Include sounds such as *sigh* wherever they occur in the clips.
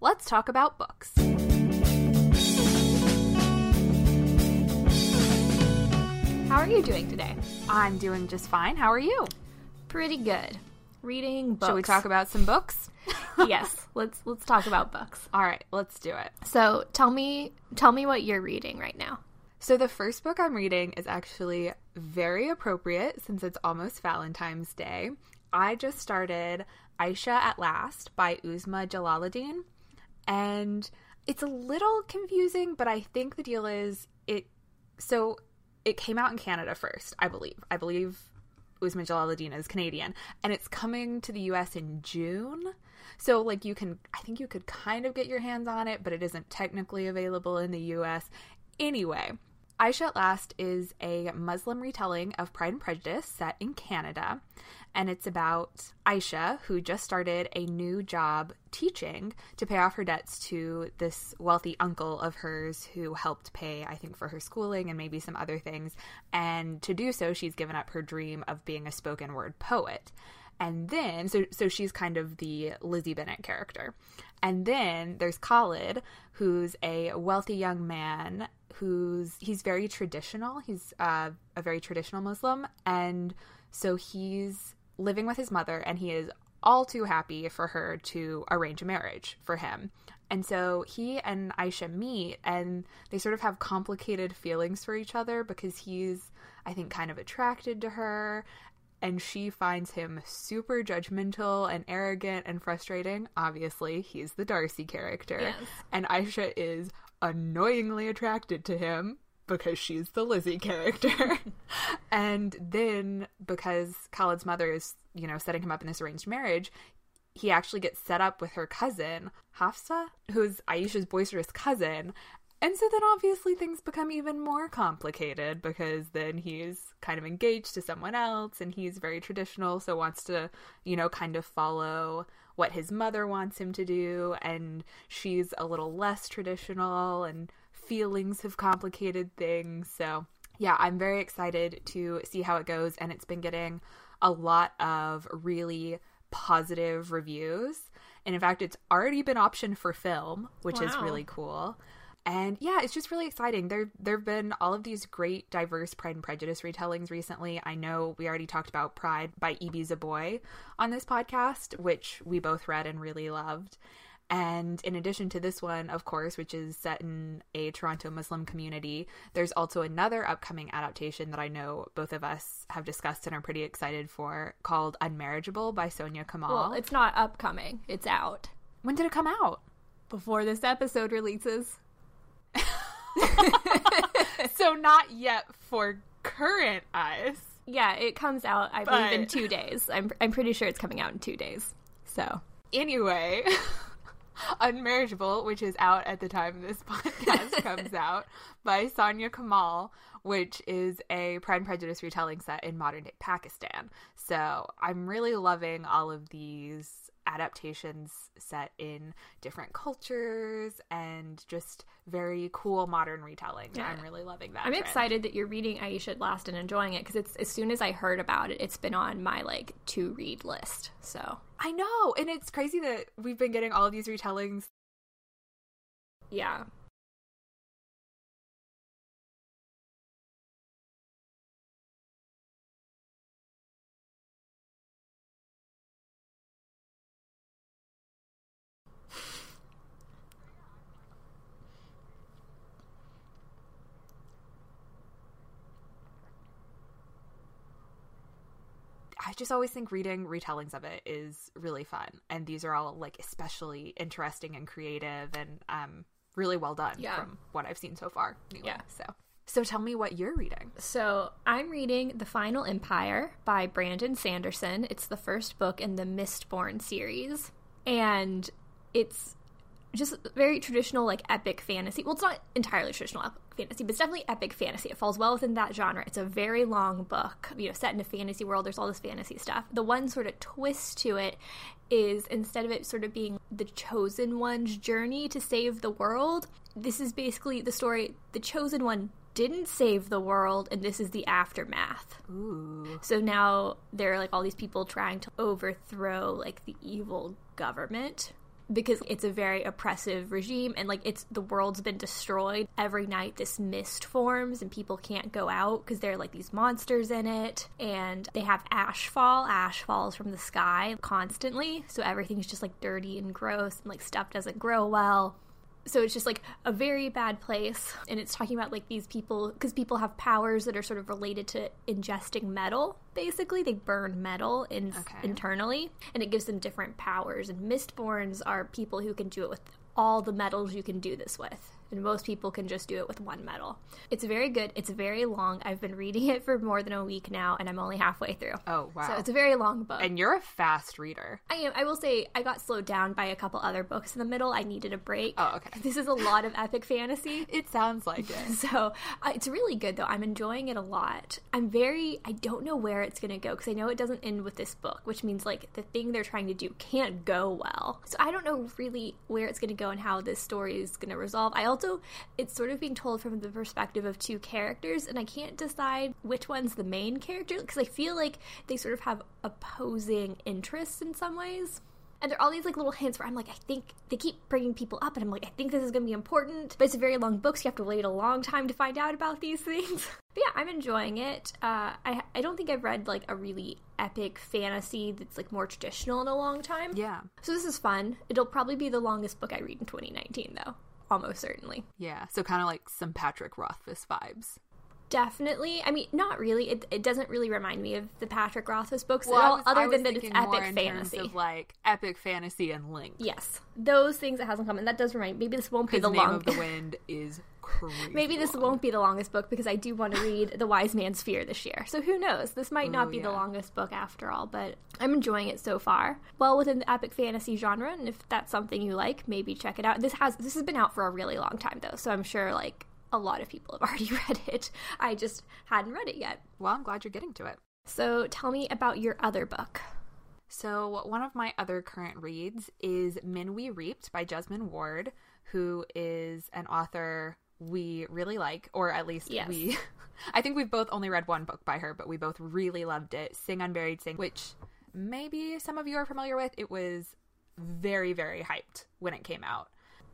let's talk about books. How are you doing today? I'm doing just fine. How are you? Pretty good. Reading books. Shall we talk about some books? *laughs* yes, let's let's talk about books. All right, let's do it. So, tell me tell me what you're reading right now. So the first book I'm reading is actually very appropriate since it's almost Valentine's Day. I just started Ayesha at Last by Uzma Jalaluddin, and it's a little confusing, but I think the deal is it so it came out in Canada first, I believe. I believe Uzma Jalaluddin is Canadian, and it's coming to the US in June. So, like, you can, I think you could kind of get your hands on it, but it isn't technically available in the US. Anyway, Ayesha at Last is a Muslim retelling of Pride and Prejudice set in Canada. And it's about Ayesha, who just started a new job teaching to pay off her debts to this wealthy uncle of hers who helped pay, I think, for her schooling and maybe some other things. And to do so, she's given up her dream of being a spoken word poet. And then, so so she's kind of the Lizzie Bennet character. And then there's Khalid, who's a wealthy young man who's he's very traditional. He's uh, a very traditional Muslim, and so he's living with his mother, and he is all too happy for her to arrange a marriage for him. And so he and Ayesha meet, and they sort of have complicated feelings for each other because he's, I think, kind of attracted to her, and she finds him super judgmental and arrogant and frustrating. Obviously, he's the Darcy character. Yes. And Ayesha is annoyingly attracted to him because she's the Lizzie character. *laughs* and then because Khalid's mother is, you know, setting him up in this arranged marriage, he actually gets set up with her cousin, Hafsa, who's Ayesha's boisterous cousin. And so then obviously things become even more complicated because then he's kind of engaged to someone else and he's very traditional, so wants to, you know, kind of follow what his mother wants him to do. And she's a little less traditional and feelings have complicated things. So yeah, I'm very excited to see how it goes. And it's been getting a lot of really positive reviews. And in fact, it's already been optioned for film, which is really cool. And yeah, it's just really exciting. There there've been all of these great diverse Pride and Prejudice retellings recently. I know we already talked about Pride by Ibi Zoboi on this podcast, which we both read and really loved. And in addition to this one, of course, which is set in a Toronto Muslim community, there's also another upcoming adaptation that I know both of us have discussed and are pretty excited for called Unmarriageable by Soniah Kamal. Well, it's not upcoming. It's out when did it come out? before this episode releases. *laughs* so not yet for current eyes. Yeah, it comes out I believe in 2 days. I'm I'm pretty sure it's coming out in 2 days. So, Anyway, *laughs* Unmarriageable, which is out at the time this *laughs* podcast comes out, by Soniah Kamal, which is a Pride and Prejudice retelling set in modern day Pakistan. So I'm really loving all of these adaptations set in different cultures and just very cool modern retelling. Yeah. I'm really loving that. I'm trend. excited that you're reading Ayesha at Last and enjoying it because it's as soon as I heard about it, it's been on my like to read list. So I know, and it's crazy that we've been getting all of these retellings yeah, I just always think reading retellings of it is really fun, and these are all like especially interesting and creative, and um, really well done Yeah. from what I've seen so far. Anyway, Yeah. So, so tell me what you're reading. So I'm reading The Final Empire by Brandon Sanderson. It's the first book in the Mistborn series. And it's just very traditional, like epic fantasy. Well, it's not entirely traditional epic fantasy, but it's definitely epic fantasy. It falls well within that genre. It's a very long book, you know, set in a fantasy world. There's all this fantasy stuff. The one sort of twist to it is instead of it sort of being the chosen one's journey to save the world, this is basically the story the chosen one didn't save the world and this is the aftermath. Ooh, So now there are like all these people trying to overthrow like the evil government because it's a very oppressive regime and like it's the world's been destroyed. Every night this mist forms and people can't go out because there are like these monsters in it and they have ash fall. Ash falls from the sky constantly. So everything's just like dirty and gross and like stuff doesn't grow well so it's just like a very bad place and it's talking about like these people because people have powers that are sort of related to ingesting metal basically they burn metal in, Okay. internally and it gives them different powers and mistborns are people who can do it with all the metals you can do this with and most people can just do it with one metal it's very good it's very long i've been *laughs* reading it for more than a week now and i'm only halfway through Oh, wow. so it's a very long book and you're a fast reader. I am. I will say I got slowed down by a couple other books in the middle. I needed a break. Oh, okay. This is a lot of epic fantasy. *laughs* It sounds like it. *laughs* So uh, it's really good though. I'm enjoying it a lot. I'm very. I don't know where it's going to go because I know it doesn't end with this book, which means like the thing they're trying to do can't go well. So I don't know really where it's going to go and how this story is going to resolve. I also it's sort of being told from the perspective of two characters, and I can't decide which one's the main character because I feel like they sort of have opposing interests in some ways. And there are all these like little hints where I'm like, I think they keep bringing people up, and I'm like, I think this is going to be important. But it's a very long book, so you have to wait a long time to find out about these *laughs* things. but yeah, I'm enjoying it. Uh, I I don't think I've read like a really epic fantasy that's like more traditional in a long time. Yeah. So this is fun. It'll probably be the longest book I read in 2019, though. Almost certainly. Yeah. So kind of like some Patrick Rothfuss vibes. Definitely. I mean, not really. It, it doesn't really remind me of the Patrick Rothfuss books Well, at all, was- other than that it's epic fantasy. of like epic fantasy and Link. Yes, those things it has in common. And that does remind. Maybe this won't be the Name long. of the *laughs* Wind is crazy. Maybe this long. won't be the longest book because I do want to read The Wise Man's Fear this year. So who knows? This might not Ooh, be the longest book after all, but I'm enjoying it so far. Well within the epic fantasy genre, and if that's something you like, maybe check it out. This has this has been out for a really long time though, so I'm sure like a lot of people have *laughs* already read it. I just hadn't read it yet. Well, I'm glad you're getting to it. So tell me about your other book. So, one of my other current reads is Men We Reaped by Jesmyn Ward, who is an author we really like, or at least Yes. we. *laughs* I think we've both only read one book by her, but we both really loved it Sing Unburied Sing, which maybe some of you are familiar with. It was very, very hyped when it came out.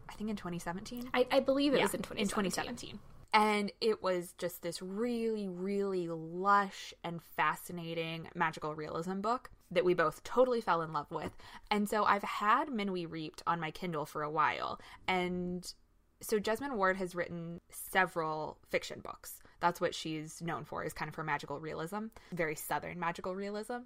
I think in 2017. I, I believe it Yeah, was in 2017. 2017. And it was just this really, really lush and fascinating magical realism book that we both totally fell in love with. And so I've had Men We Reaped on my Kindle for a while. And so Jesmyn Ward has written several fiction books. That's what she's known for, is kind of her magical realism, very southern magical realism.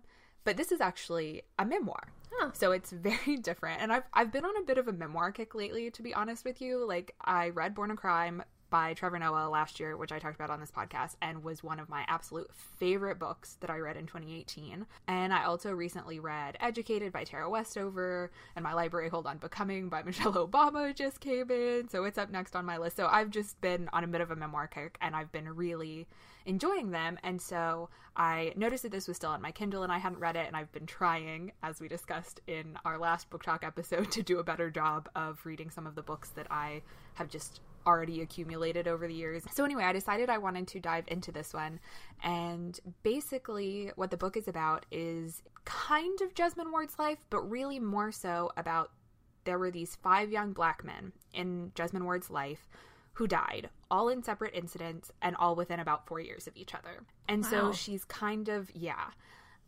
But this is actually a memoir. Huh. So it's very *laughs* different. And I've I've been on a bit of a memoir kick lately, to be honest with you. Like I read Born a Crime by Trevor Noah last year, which I talked about on this podcast, and was one of my absolute favorite books that I read in 2018. And I also recently read Educated by Tara Westover, and my library hold on Becoming by *laughs* Michelle Obama just came in. So it's up next on my list. So I've just been on a bit of a memoir kick, and I've been really enjoying them. And so I noticed that this was still on my Kindle and I hadn't read it. And I've been trying, as we discussed in our last book talk episode, *laughs* to do a better job of reading some of the books that I have just already accumulated over the years. So, anyway, I decided I wanted to dive into this one. And basically, what the book is about is kind of Jesmyn Ward's life, but really more so about there were these five young black men in Jesmyn Ward's life who died, all in separate incidents and all within about four years of each other. And so she's kind of, yeah,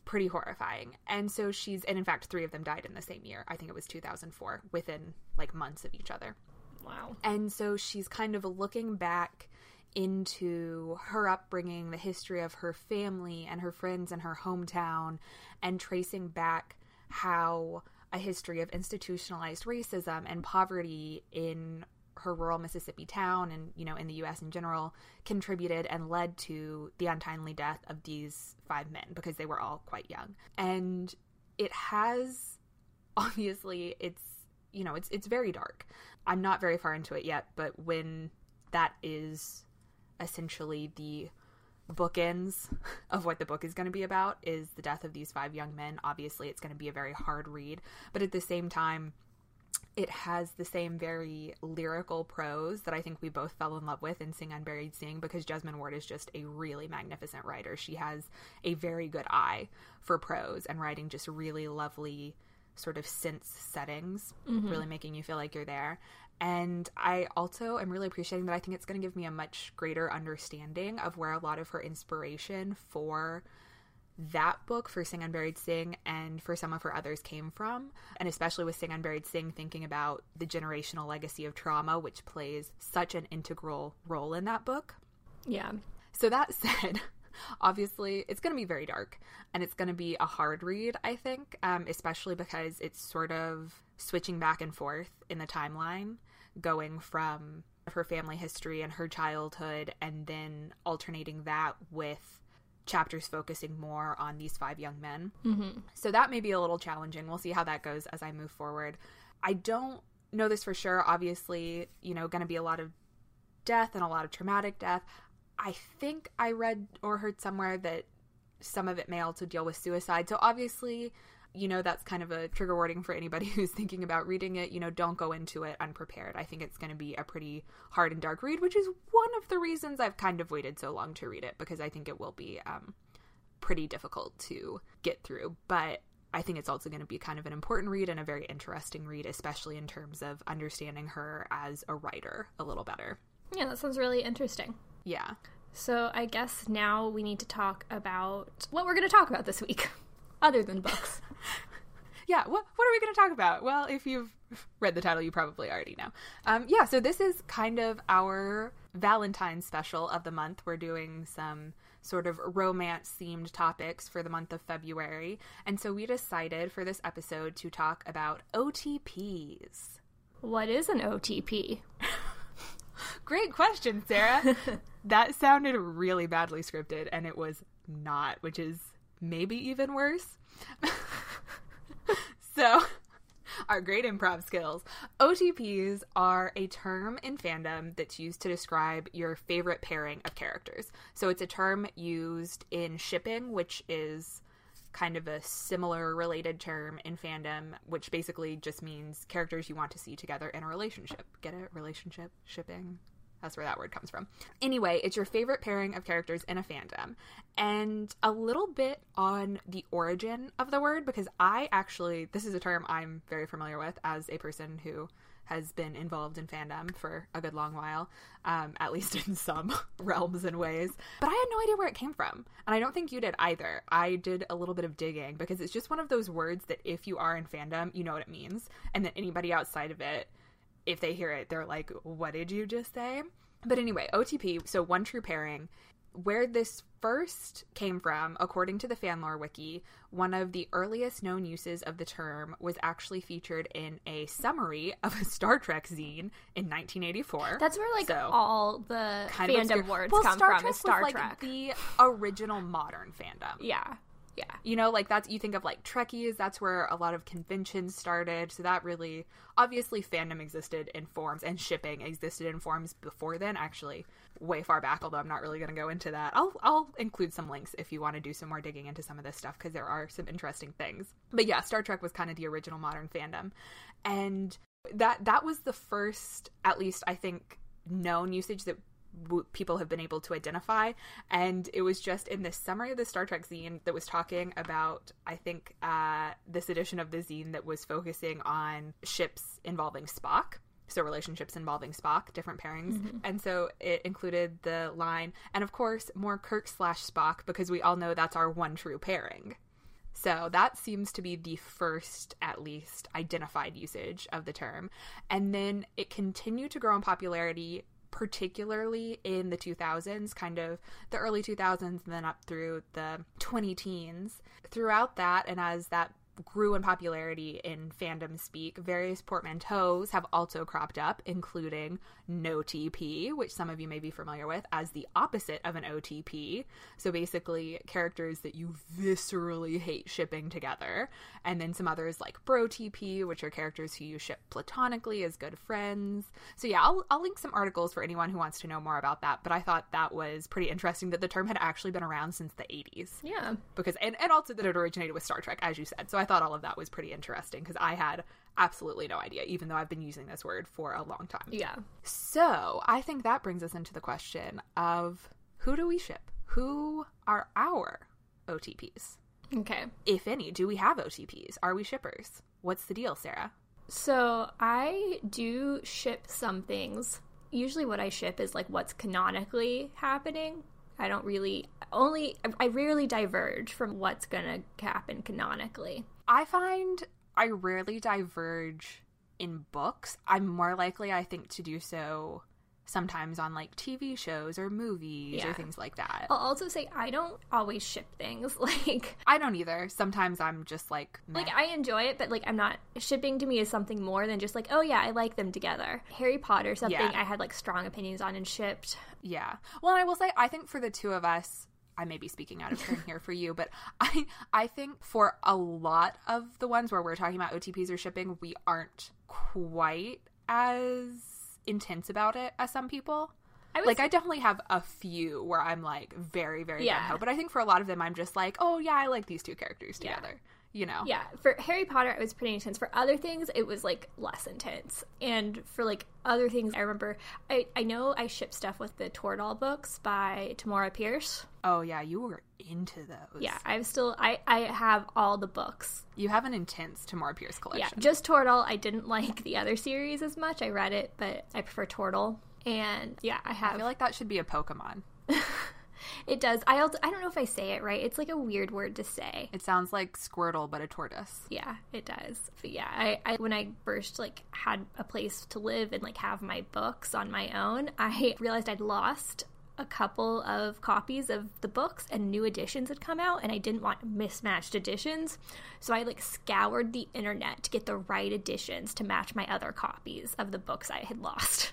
pretty horrifying. And so she's, and in fact, three of them died in the same year. I think it was 2004, within like months of each other. Wow. And so she's kind of looking back into her upbringing, the history of her family and her friends and her hometown, and tracing back how a history of institutionalized racism and poverty in her rural Mississippi town and, you know, in the US in general contributed and led to the untimely death of these five men because they were all quite young. And it has *laughs* obviously it's you know, it's it's very dark. I'm not very far into it yet, but when that is essentially the bookends *laughs* of what the book is going to be about is the death of these five young men. Obviously, it's going to be a very hard read, but at the same time, it has the same very lyrical prose that I think we both fell in love with in Sing Unburied Sing because Jesmyn Ward is just a really magnificent writer. She has a very good eye for prose and writing just really lovely sort of synth settings, mm-hmm. really making you feel like you're there. And I also am really appreciating that I think it's going to give me a much greater understanding of where a lot of her inspiration for that book for Sing Unburied Sing and for some of her others came from. And especially with Sing Unburied Sing, thinking about the generational legacy of trauma, which plays such an integral role in that book. Yeah. So that *laughs* said, obviously it's going to be very dark and it's going to be a hard read, I think, um, especially because it's sort of switching back and forth in the timeline, going from her family history and her childhood, and then alternating that with chapters focusing more on these five young men. Mm-hmm. So that may be a little challenging. We'll see how that goes as I move forward. I don't know this for sure. Obviously, you know, going to be a lot of death and a lot of traumatic death. I think I read or heard somewhere that some of it may also deal with suicide. So obviously, you know, that's kind of a trigger warning for anybody *laughs* who's thinking about reading it. You know, don't go into it unprepared. I think it's going to be a pretty hard and dark read, which is one of the reasons I've kind of waited so long to read it because I think it will be um, pretty difficult to get through. But I think it's also going to be kind of an important read and a very interesting read, especially in terms of understanding her as a writer a little better. Yeah, that sounds really interesting. Yeah. So I guess now we need to talk about what we're going to talk about this week, *laughs* other than books. *laughs* yeah, what what are we going to talk about? Well, if you've read the title, you probably already know. Um, yeah, so this is kind of our Valentine's special of the month. We're doing some sort of romance themed topics for the month of February, and so we decided for this episode to talk about OTPs. what is an OTP? *laughs* Great question, Sarah. That sounded really badly scripted, and it was not, which is maybe even worse. *laughs* so, our great improv skills. OTPs are a term in fandom that's used to describe your favorite pairing of characters. So, it's a term used in shipping, which is kind of a similar related term in fandom, which basically just means characters you want to see together in a relationship. Get it? Relationship? Shipping? That's where that word comes from. Anyway, it's your favorite pairing of characters in a fandom. And a little bit on the origin of the word, because I actually, this is a term I'm very familiar with as a person who has been involved in fandom for a good long while, um, at least *laughs* in some realms and ways. But I had no idea where it came from. And I don't think you did either. I did a little bit of digging because it's just one of those words that if you are in fandom, you know what it means. And that anybody outside of it, if they hear it, they're like, what did you just say? But anyway, OTP, so one true pairing. Where this first came from, according to the Fanlore Wiki, one of the earliest known uses of the term was actually featured in a summary of a Star Trek zine in 1984. That's where like So, all the kind of fandom obscure- words well, come Star from Trek Star was, Trek. like the original modern fandom. yeah. Yeah. You know, like that's you think of like Trekkies, that's where a lot of conventions started. So that really obviously fandom existed in forms and shipping existed in forms before then, actually way far back, although I'm not really gonna go into that. I'll I'll include some links if you want to do some more digging into some of this stuff because there are some interesting things. But yeah, Star Trek was kind of the original modern fandom. And that that was the first, at least I think, known usage that w- people have been able to identify. And it was just in this summary of the Star Trek zine that was talking about, I think, uh, this edition of the zine that was focusing on ships involving Spock. So relationships involving Spock, different pairings, and so it included the line, and of course more Kirk slash Spock because we all know that's our one true pairing. So that seems to be the first, at least, identified usage of the term. And then it continued to grow in popularity, particularly in the 2000s, kind of the early 2000s, and then up through the 20 teens. Throughout that, and as that grew in popularity in fandom speak, various portmanteaus have also cropped up, including no TP, which some of you may be familiar with as the opposite of an OTP. So basically, characters that you viscerally hate shipping together. And then some others like Bro TP, which are characters who you ship platonically as good friends. So yeah, I'll, I'll link some articles for anyone who wants to know more about that. But I thought that was pretty interesting that the term had actually been around since the 80s Yeah. because and, and also that it originated with Star Trek, as you said. So I thought all of that was pretty interesting because I had absolutely no idea, even though I've been using this word for a long time. Yeah. So I think that brings us into the question of who do we ship? Who are our OTPs? Okay. If any, do we have OTPs? Are we shippers? what's the deal, Sarah? So I do ship some things. Usually, what I ship is like what's canonically happening. I don't really only I rarely diverge from what's gonna happen canonically. I find I rarely diverge in books. I'm more likely, I think, to do so sometimes on like TV shows or movies Yeah. or things like that. I'll also say I don't always ship things. *laughs* Like I don't either. Sometimes I'm just like, meh. like I enjoy it, but like I'm not shipping to me is something more than just like, oh yeah, I like them together. Harry Potter, something Yeah. I had like strong opinions on and shipped. Yeah. Well, and I will say, I think for the two of us, I may be speaking out of turn here for you, but *laughs* I I think for a lot of the ones where we're talking about OTPs or shipping, we aren't quite as intense about it as some people. I would Like I definitely have a few where I'm like very very Yeah. gung ho, but I think for a lot of them I'm just like, oh yeah, I like these two characters Yeah. You know? Yeah, for Harry Potter, it was pretty intense. For other things, it was like less intense. And for like other things, I remember I, I know I shipped stuff with the Tortall books by Tamora Pierce. Oh yeah, you were into those. Yeah, I'm still I I have all the books. You have an intense Tamora Pierce collection. Yeah, just Tortall. I didn't *laughs* like the other series as much. I read it, but I prefer Tortall. And yeah, I have. I feel like that should be a Pokemon. *laughs* it does. I also, I don't know if I say it right. It's like a weird word to say. It sounds like Squirtle, but a tortoise. Yeah, it does. But yeah, I, I when I first like had a place to live and like have my books on my own, I realized I'd lost a couple of copies of the books and new editions had come out and I didn't want mismatched editions. So I like scoured the internet to get the right editions to match my other copies of the books I had lost.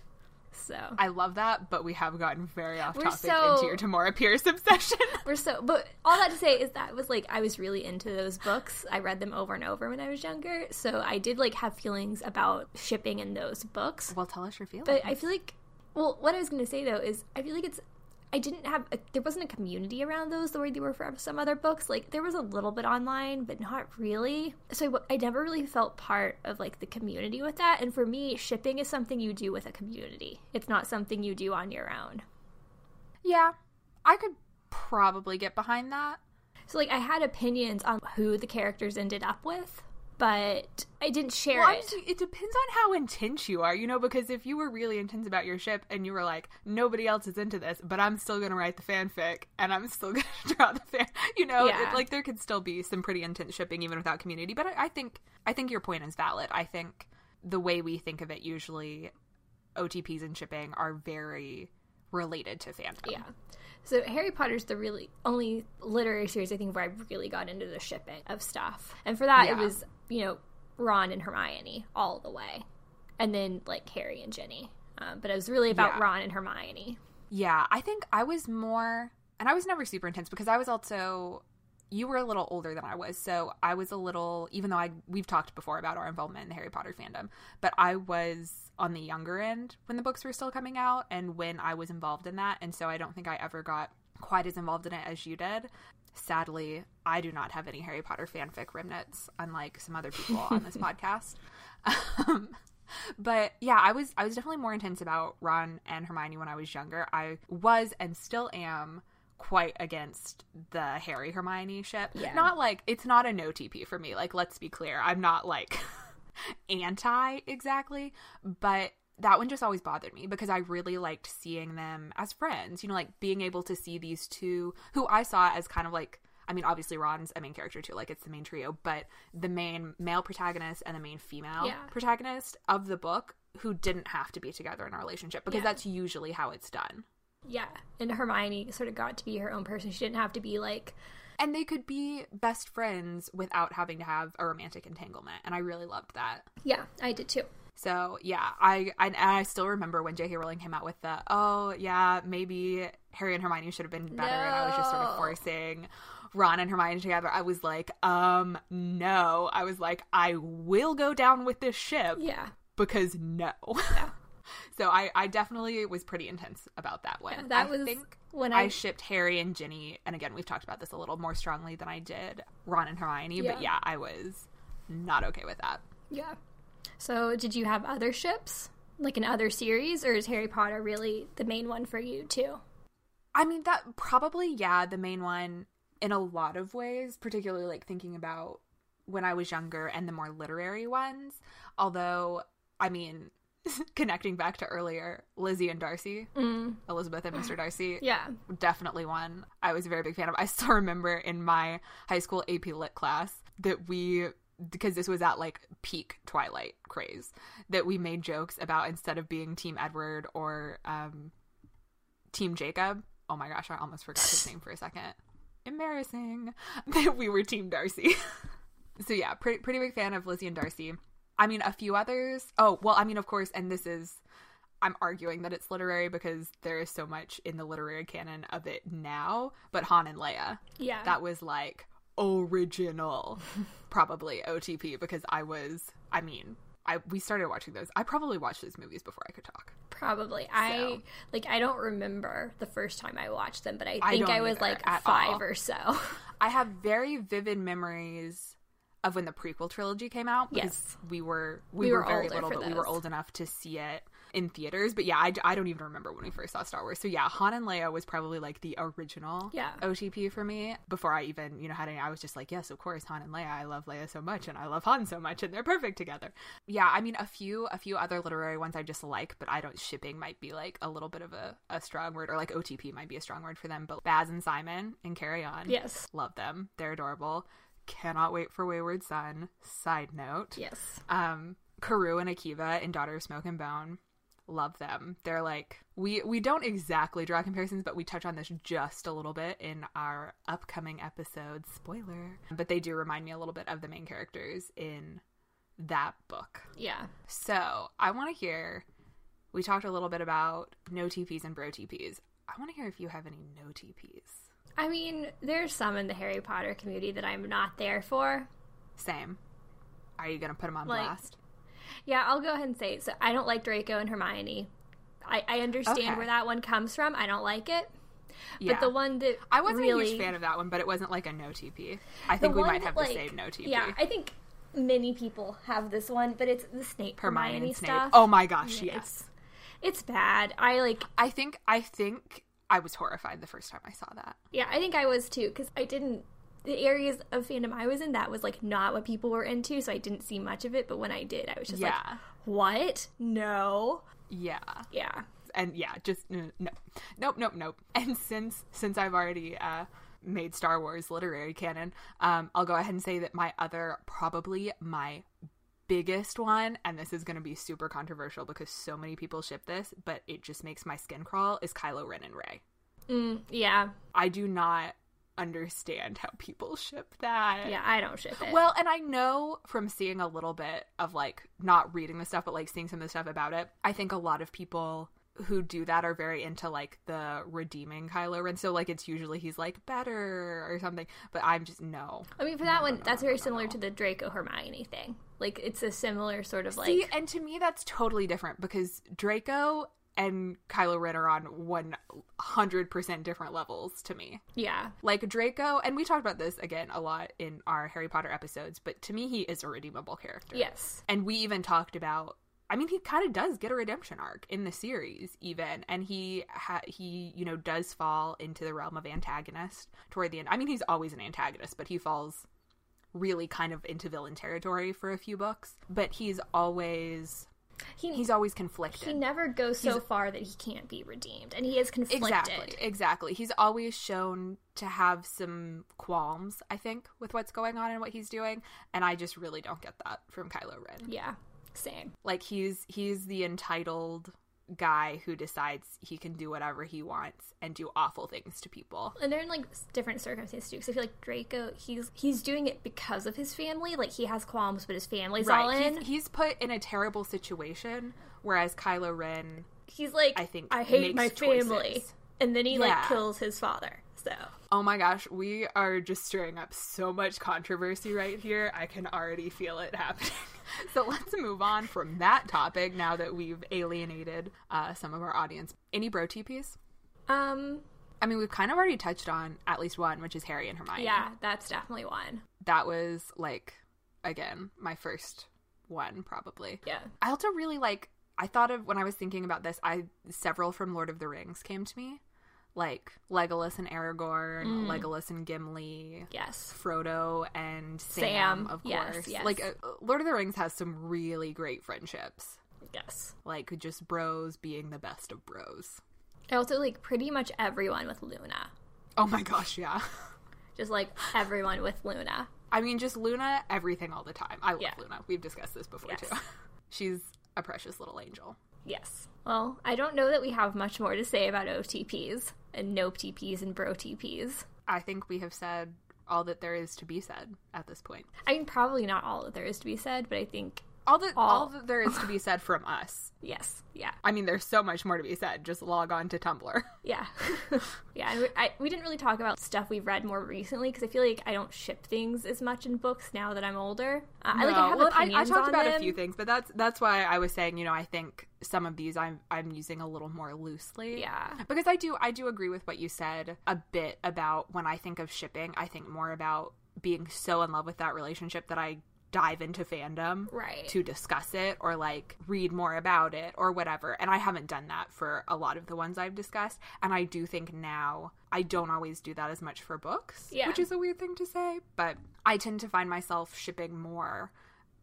So I love that, but we have gotten very off We're topic so- into your Tamora Pierce obsession. *laughs* we're so but all that to say is that was like I was really into those books. I read them over and over when I was younger. So I did like have feelings about shipping in those books. well, tell us your feelings. But I feel like, well, what I was going to say though is I feel like it's, I didn't have, a, there wasn't a community around those the way there were for some other books. Like there was a little bit online, but not really. So I, I never really felt part of like the community with that. And for me, shipping is something you do with a community. It's not something you do on your own. yeah, I could probably get behind that. So like I had opinions on who the characters ended up with, but I didn't share Well, it. it depends on how intense you are, you know, because if you were really intense about your ship and you were like, nobody else is into this, but I'm still going to write the fanfic and I'm still *laughs* going to draw the fan, you know, Yeah. it, like there could still be some pretty intense shipping even without community. But I, I think, I think your point is valid. I think the way we think of it usually, OTPs and shipping are very related to fandom. Yeah. So Harry Potter's the really only literary series I think where I really got into the shipping of stuff. And for that it was, you know, Ron and Hermione all the way. And then like Harry and Ginny. Um, but it was really about Yeah. Ron and Hermione. Yeah, I think I was more, and I was never super intense because I was also, you were a little older than I was, so I was a little, even though I we've talked before about our involvement in the Harry Potter fandom, but I was on the younger end when the books were still coming out and when I was involved in that, and so I don't think I ever got quite as involved in it as you did. Sadly, I do not have any Harry Potter fanfic remnants, unlike some other people on this *laughs* podcast. Um, but yeah, I was I was definitely more intense about Ron and Hermione when I was younger. I was and still am quite against the Harry Hermione ship. Yeah. Not like it's not a no TP for me. Like let's be clear, I'm not like *laughs* anti exactly, but that one just always bothered me because I really liked seeing them as friends. You know, like being able to see these two who I saw as kind of like I mean, obviously Ron's a main character too, like it's the main trio, but the main male protagonist and the main female Yeah. protagonist of the book who didn't have to be together in a relationship because Yeah. that's usually how it's done. Yeah. And Hermione sort of got to be her own person. She didn't have to be like And they could be best friends without having to have a romantic entanglement, and I really loved that. Yeah, I did too. So yeah, I I, and I still remember when J.K. Rowling came out with the oh yeah maybe Harry and Hermione should have been better, and I was just sort of forcing Ron and Hermione together. I was like, um, no. I was like, I will go down with this ship Yeah. because no. Yeah. *laughs* so I I definitely was pretty intense about that one. that I was think when I I shipped Harry and Ginny, and again we've talked about this a little more strongly than I did Ron and Hermione. But Yeah. yeah, I was not okay with that. Yeah. So, did you have other ships, like in other series, or is Harry Potter really the main one for you too? I mean, that probably, yeah, the main one in a lot of ways, particularly like thinking about when I was younger and the more literary ones. Although, I mean, *laughs* connecting back to earlier, Lizzie and Darcy, mm. Elizabeth and Mr. Darcy, *laughs* Yeah. definitely one I was a very big fan of. I still remember in my high school AP Lit class that we because this was at like peak Twilight craze that we made jokes about instead of being Team Edward or um, Team Jacob. Oh my gosh, I almost forgot his *laughs* name for a second. Embarrassing *laughs* that we were Team Darcy. *laughs* so yeah, pretty pretty big fan of Lizzie and Darcy. I mean, a few others. Oh well, I mean, of course, and this is I'm arguing that it's literary because there is so much in the literary canon of it now. But Han and Leia, Yeah. that was like original, *laughs* probably OTP because I was. I mean, I we started watching those. I probably watched those movies before I could talk. Probably. I like I don't remember the first time I watched them, but I I think I, don't was like at 5 all. or so. *laughs* I have very vivid memories of when the prequel trilogy came out because Yes. we were we, We were, were very little, but we were old enough to see it in theaters. But yeah, I, I don't even remember when we first saw Star Wars. So yeah, Han and Leia was probably like the original Yeah. OTP for me. Before I even you know had any, I was just like, yes, of course, Han and Leia. I love Leia so much, and I love Han so much, and they're perfect together. Yeah, I mean a few a few other literary ones I just like, but I don't shipping might be like a little bit of a, a strong word, or like OTP might be a strong word for them. But Baz and Simon and Carry On, Yes. love them. They're adorable. Cannot wait for Wayward Son. Side note. Yes. Um, Karou and Akiva in Daughter of Smoke and Bone. Love them. They're like we we don't exactly draw comparisons, but we touch on this just a little bit in our upcoming episode. Spoiler. But they do remind me a little bit of the main characters in that book. Yeah. So I want to hear. We talked a little bit about no TPs and bro TPs. I want to hear if you have any no TPs. I mean, there's some in the Harry Potter community that I'm not there for. Same. Are you gonna put them on Like, blast? Yeah, I'll go ahead and say it. So I don't like Draco and Hermione. I, I understand Okay. where that one comes from. I don't like it. Yeah. But the one that I wasn't really, a huge fan of that one, but it wasn't like a no TP. I think we might have like- the same no TP. Yeah, I think many people have this one, but it's the Snape Hermione Hermione, Snape. stuff. Oh my gosh, Yeah, yes. It's bad. I like. I think I think I was horrified the first time I saw that. Yeah, I think I was too because I didn't. The areas of fandom I was in, that was like not what people were into, so I didn't see much of it. But when I did, I was just Yeah. like, "What? No." Yeah. Yeah. And yeah, just no. Nope, nope, nope. *laughs* And since since I've already uh made Star Wars literary canon, um I'll go ahead and say that my other probably my biggest one and this is going to be super controversial because so many people ship this, but it just makes my skin crawl is Kylo Ren and Rey. Mm, yeah. I do not understand how people ship that. Yeah. I don't ship it. Well, and I know from seeing a little bit of like not reading the stuff, but like seeing some of the stuff about it, I think a lot of people who do that are very into like the redeeming Kylo Ren. So like it's usually he's like better or something, but I'm just no. I mean, for that one, that's very similar to the Draco Hermione thing. Like, it's a similar sort of like. See, and to me that's totally different because Draco and Kylo Ren are on 100% different levels to me. yeah. Like Draco, and we talked about this again a lot in our Harry Potter episodes, but to me he is a redeemable character. Yes. And we even talked about I mean he kind of does get a redemption arc in the series even and he ha- he you know does fall into the realm of antagonist toward the end. I mean he's always an antagonist, but he falls really kind of into villain territory for a few books, but he's always He, he's always conflicted. he never goes so far that he can't be redeemed, and he is conflicted. Exactly, exactly. He's always shown to have some qualms, I think, with what's going on and what he's doing, and I just really don't get that from Kylo Ren. Yeah. Same. Like he's he's the entitled guy who decides he can do whatever he wants and do awful things to people. And they're in like different circumstances too. Because I feel like Draco, he's he's doing it because of his family. Like he has qualms, but his family's all in. He's, he's put in a terrible situation, whereas Kylo Ren he's like, I think, I hate my family, choices. and then he Yeah. like kills his father. So Oh my gosh, we are just stirring up so much controversy right here. I can already feel it happening. *laughs* *laughs* so let's move on from that topic now that we've alienated uh, some of our audience. Any bro TPs? um, I mean, we've kind of already touched on at least one, which is Harry and Hermione. yeah, that's definitely one. That was like, again, my first one, probably. Yeah, I also really like, I thought of when I was thinking about this, I several from Lord of the Rings came to me. Like Legolas and Aragorn, Legolas and Gimli, Yes. Frodo and Sam, Sam, of yes, course. yes. Like uh, Lord of the Rings has some really great friendships. Yes. Like just bros being the best of bros. I also like pretty much everyone with Luna. Oh my gosh, yeah. *laughs* Just like everyone with Luna. I mean, just Luna, everything all the time. I love Yeah. Luna. We've discussed this before Yes. too. *laughs* She's a precious little angel. Yes. Well, I don't know that we have much more to say about OTPs and Nope TPs and Bro TPs. I think we have said all that there is to be said at this point. I mean, probably not all that there is to be said, but I think All that all, All. that there is to be said from us. *laughs* yes, yeah, I mean, there's so much more to be said. Just log on to Tumblr. *laughs* yeah, *laughs* yeah. And we, I, we didn't really talk about stuff we've read more recently because I feel like I don't ship things as much in books now that I'm older. Uh, I like I have well, I, I talked about a few things, but that's that's why I was saying, you know, I think some of these I'm I'm using a little more loosely. Yeah. Because I do I do agree with what you said a bit about when I think of shipping, I think more about being so in love with that relationship that I dive into fandom Right. to discuss it or like read more about it or whatever. And I haven't done that for a lot of the ones I've discussed. And I do think now I don't always do that as much for books, Yeah. which is a weird thing to say, but I tend to find myself shipping more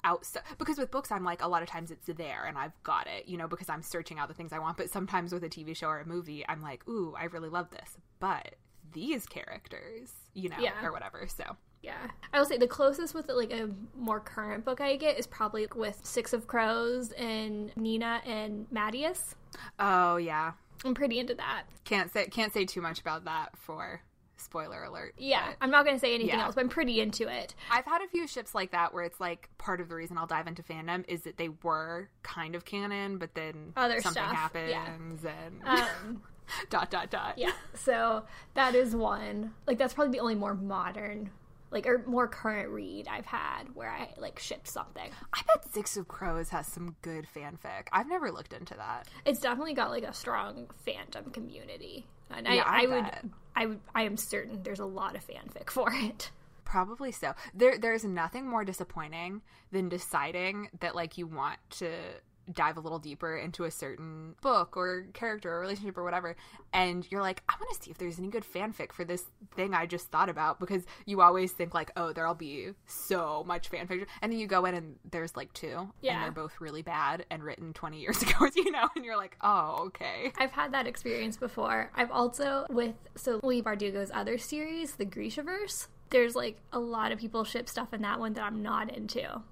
outside because with books I'm like a lot of times it's there and I've got it, you know, because I'm searching out the things I want. But sometimes with a TV show or a movie, I'm like, ooh, I really love this, but these characters, you know, Yeah. or whatever. So Yeah. I will say the closest with like a more current book I get is probably with Six of Crows and Nina and Matthias. oh yeah, I'm pretty into that. can't say can't say too much about that for spoiler alert. Yeah. but I'm not going to say anything Yeah. else, but I'm pretty into it. I've had a few ships like that where it's like part of the reason I'll dive into fandom is that they were kind of canon, but then Other something stuff, happens yeah. and Um, *laughs* dot dot dot. yeah. So that is one. Like that's probably the only more modern, like or more current read I've had where I like shipped something. I bet Six of Crows has some good fanfic. I've never looked into that. It's definitely got like a strong fandom community, and Yeah, I I, I would. I would, I am certain there's a lot of fanfic *laughs* for it. Probably so. There there's nothing more disappointing than deciding that like you want to dive a little deeper into a certain book or character or relationship or whatever and you're like I want to see if there's any good fanfic for this thing I just thought about because you always think like oh there'll be so much fanfic and then you go in and there's like two Yeah. and they're both really bad and written 20 years *laughs* ago you know and you're like oh okay I've had that experience before. I've also with so Leigh Bardugo's other series, the Grishaverse. There's like a lot of people ship stuff in that one that I'm not into.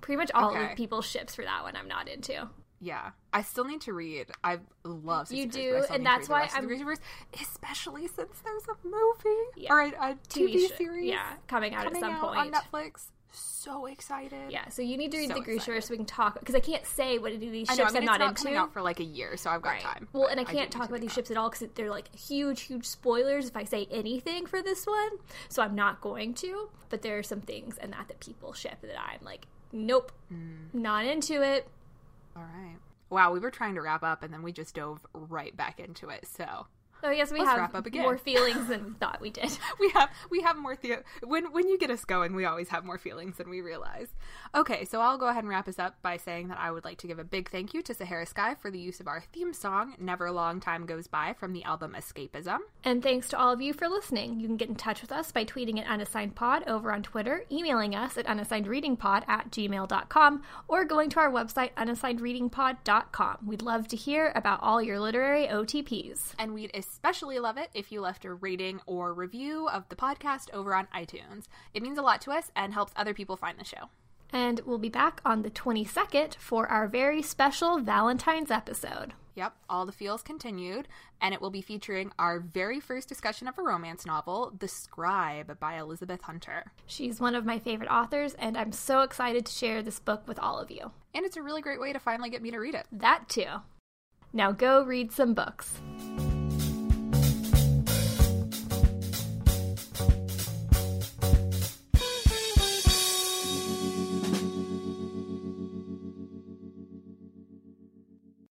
Pretty much all Okay. of people's ships for that one I'm not into. Yeah, I still need to read. I love You do, Degrees, but I still and that's why I'm- Universe, especially since there's a movie Yeah. or a, a TV, sh- series, yeah, coming out coming at some out point. on Netflix. So excited! Yeah, so you need to read So the excited. so we can talk because I can't say what any of these ships I know. I mean, I'm it's not, not into. coming out for like a year, so I've got Right. time. Well, and I can't need talk about these ships at all because they're like huge, huge spoilers if I say anything for this one. So I'm not going to. But there are some things in that that people ship that I'm like, nope, Mm. not into it. All right. Wow, we were trying to wrap up, and then we just dove right back into it. So So yes, we Let's have wrap up again. more feelings than we thought we did. *laughs* we have we have more the when when you get us going we always have more feelings than we realize okay so i'll go ahead and wrap us up by saying that i would like to give a big thank you to sahara sky for the use of our theme song never long time goes by from the album escapism And thanks to all of you for listening. You can get in touch with us by tweeting at unassignedpod over on Twitter, emailing us at unassignedreadingpod at gmail.com, or going to our website, unassignedreadingpod.com. We'd love to hear about all your literary OTPs. and we'd especially love it if you left a rating or review of the podcast over on itunes it means a lot to us and helps other people find the show And we'll be back on the 22nd for our very special Valentine's episode. Yep, all the feels continued, and it will be featuring our very first discussion of a romance novel, The Scribe by Elizabeth Hunter. She's one of my favorite authors, and I'm so excited to share this book with all of you. And it's a really great way to finally get me to read it. That too. Now go read some books.